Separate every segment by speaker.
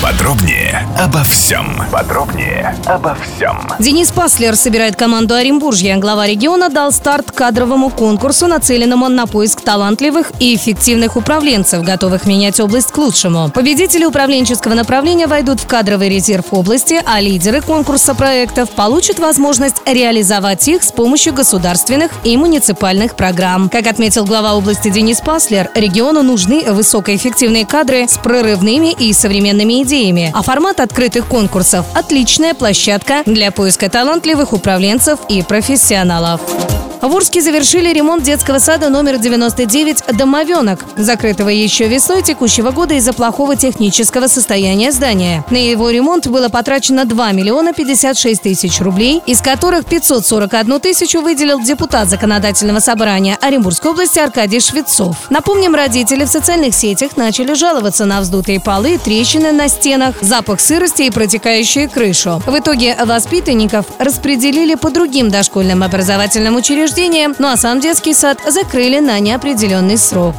Speaker 1: Подробнее обо всем. Подробнее обо всем.
Speaker 2: Денис Паслер собирает команду Оренбуржья. Глава региона дал старт кадровому конкурсу, нацеленному на поиск талантливых и эффективных управленцев, готовых менять область к лучшему. Победители управленческого направления войдут в кадровый резерв области, а лидеры конкурса проектов получат возможность реализовать их с помощью государственных и муниципальных программ. Как отметил глава области Денис Паслер, региону нужны высокоэффективные кадры с прорывными и современными идеями, а формат открытых конкурсов – отличная площадка для поиска талантливых управленцев и профессионалов. В Урске завершили ремонт детского сада номер 99 «Домовенок», закрытого еще весной текущего года из-за плохого технического состояния здания. На его ремонт было потрачено 2 миллиона 56 тысяч рублей, из которых 541 тысячу выделил депутат законодательного собрания Оренбургской области Аркадий Швецов. Напомним, родители в социальных сетях начали жаловаться на вздутые полы, трещины на стенах, запах сырости и протекающую крышу. В итоге воспитанников распределили по другим дошкольным образовательным учреждениям, ну а сам детский сад закрыли на неопределенный срок.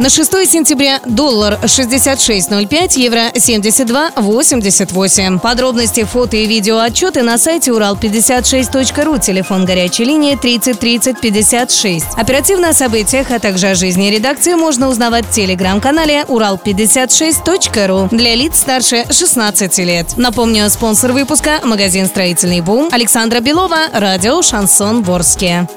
Speaker 2: На 6 сентября доллар 66.05, евро 72.88. Подробности, фото и видео отчеты на сайте урал56.ру, телефон горячей линии 30 30 56. Оперативно о событиях, а также о жизни редакции можно узнавать в телеграм-канале урал56.ру для лиц старше 16 лет. Напомню, спонсор выпуска – магазин «Строительный бум» Александра Белова, радио «Шансон Ворске».